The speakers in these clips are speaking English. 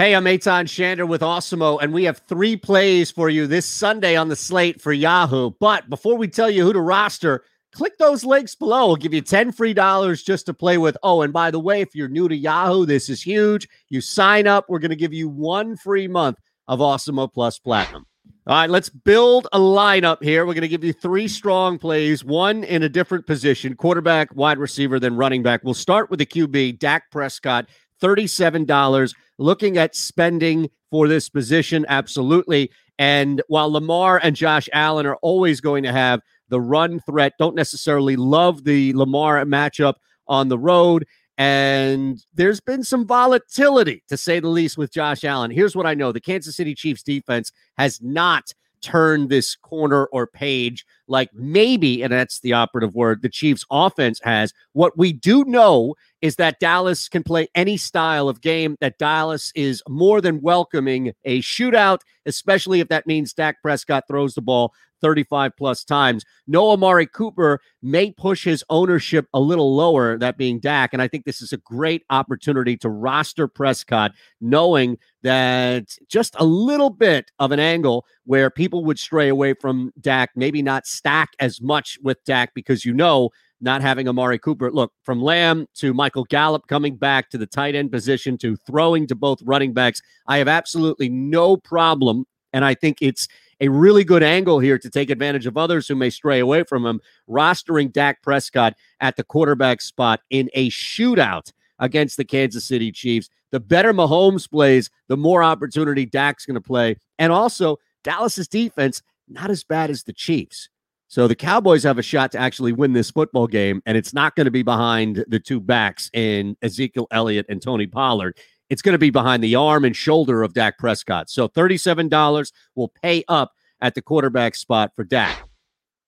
Hey, I'm Eytan Shander with Awesemo, and we have three plays for you this Sunday on the slate for Yahoo. But before we tell you who to roster, click those links below. We'll give you 10 free dollars just to play with. Oh, and by the way, if you're new to Yahoo, this is huge. You sign up, we're going to give you one free month of Awesemo Plus Platinum. All right, let's build a lineup here. We're going to give you three strong plays, one in a different position quarterback, wide receiver, then running back. We'll start with the QB, Dak Prescott, $37 looking at spending for this position, absolutely. And while Lamar and Josh Allen are always going to have the run threat, don't necessarily love the Lamar matchup on the road. And there's been some volatility, to say the least, with Josh Allen. Here's what I know the Kansas City Chiefs defense has not turn this corner or page like maybe, and that's the operative word, the Chiefs offense has. What we do know is that Dallas can play any style of game, that Dallas is more than welcoming a shootout, especially if that means Dak Prescott throws the ball 35 plus times. No Amari Cooper may push his ownership a little lower, that being Dak. And I think this is a great opportunity to roster Prescott, knowing that just a little bit of an angle where people would stray away from Dak, maybe not stack as much with Dak because you know not having Amari Cooper. Look, from Lamb to Michael Gallup coming back to the tight end position to throwing to both running backs, I have absolutely no problem. And I think it's a really good angle here to take advantage of others who may stray away from him, rostering Dak Prescott at the quarterback spot in a shootout against the Kansas City Chiefs. The better Mahomes plays, the more opportunity Dak's going to play. And also, Dallas's defense, not as bad as the Chiefs. So the Cowboys have a shot to actually win this football game, and it's not going to be behind the two backs in Ezekiel Elliott and Tony Pollard it's going to be behind the arm and shoulder of Dak Prescott. So $37 will pay up at the quarterback spot for Dak.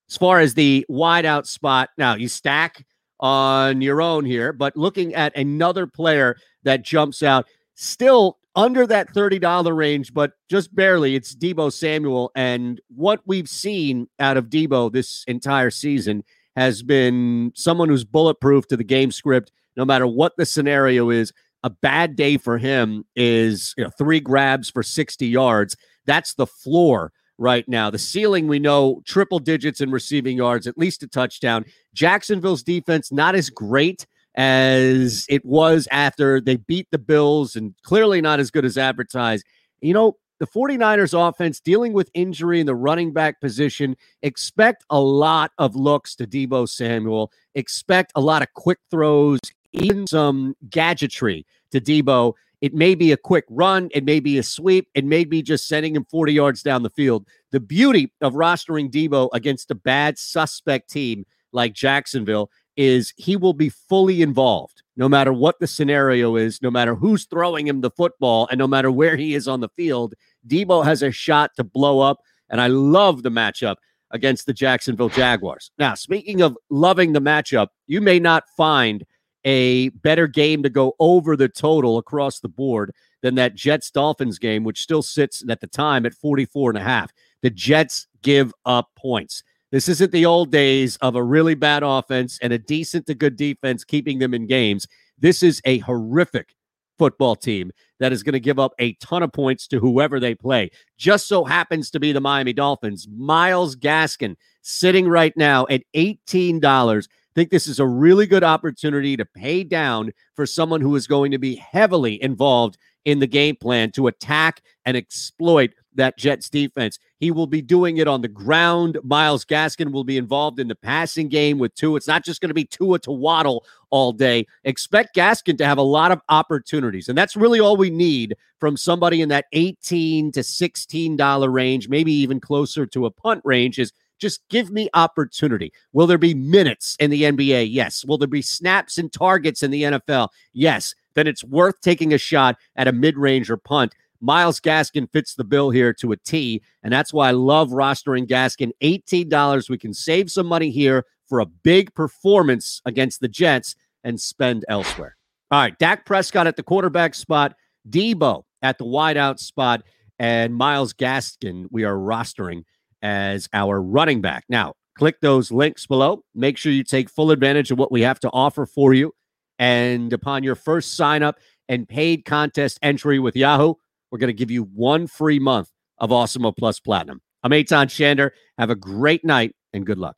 As far as the wideout spot, now you stack on your own here, but looking at another player that jumps out, still under that $30 range, but just barely, it's Deebo Samuel. And what we've seen out of Deebo this entire season has been someone who's bulletproof to the game script, no matter what the scenario is a bad day for him is you know, three grabs for 60 yards. That's the floor right now. The ceiling, we know, triple digits in receiving yards, at least a touchdown. Jacksonville's defense, not as great as it was after they beat the Bills and clearly not as good as advertised. You know, the 49ers offense dealing with injury in the running back position, expect a lot of looks to Deebo Samuel, expect a lot of quick throws even some gadgetry to Deebo. It may be a quick run, it may be a sweep, it may be just sending him 40 yards down the field. The beauty of rostering Deebo against a bad suspect team like Jacksonville is he will be fully involved no matter what the scenario is, no matter who's throwing him the football, and no matter where he is on the field. Deebo has a shot to blow up, and I love the matchup against the Jacksonville Jaguars. Now, speaking of loving the matchup, you may not find a better game to go over the total across the board than that Jets Dolphins game, which still sits at the time at 44 and a half. The Jets give up points. This isn't the old days of a really bad offense and a decent to good defense keeping them in games. This is a horrific football team that is going to give up a ton of points to whoever they play. Just so happens to be the Miami Dolphins. Myles Gaskin sitting right now at $18 think this is a really good opportunity to pay down for someone who is going to be heavily involved in the game plan to attack and exploit that Jets defense. He will be doing it on the ground. Myles Gaskin will be involved in the passing game with Tua. It's not just going to be Tua to Waddle all day. Expect Gaskin to have a lot of opportunities. And that's really all we need from somebody in that 18 to $16 range, maybe even closer to a punt range is just give me opportunity. Will there be minutes in the NBA? Yes. Will there be snaps and targets in the NFL? Yes. Then it's worth taking a shot at a mid range or punt. Myles Gaskin fits the bill here to a T, and that's why I love rostering Gaskin. $18. We can save some money here for a big performance against the Jets and spend elsewhere. All right, Dak Prescott at the quarterback spot, Deebo at the wideout spot, and Myles Gaskin we are rostering as our running back. Now, click those links below. Make sure you take full advantage of what we have to offer for you. And upon your first sign up and paid contest entry with Yahoo, we're going to give you one free month of Awesemo Plus Platinum. I'm Eytan Shander. Have a great night and good luck.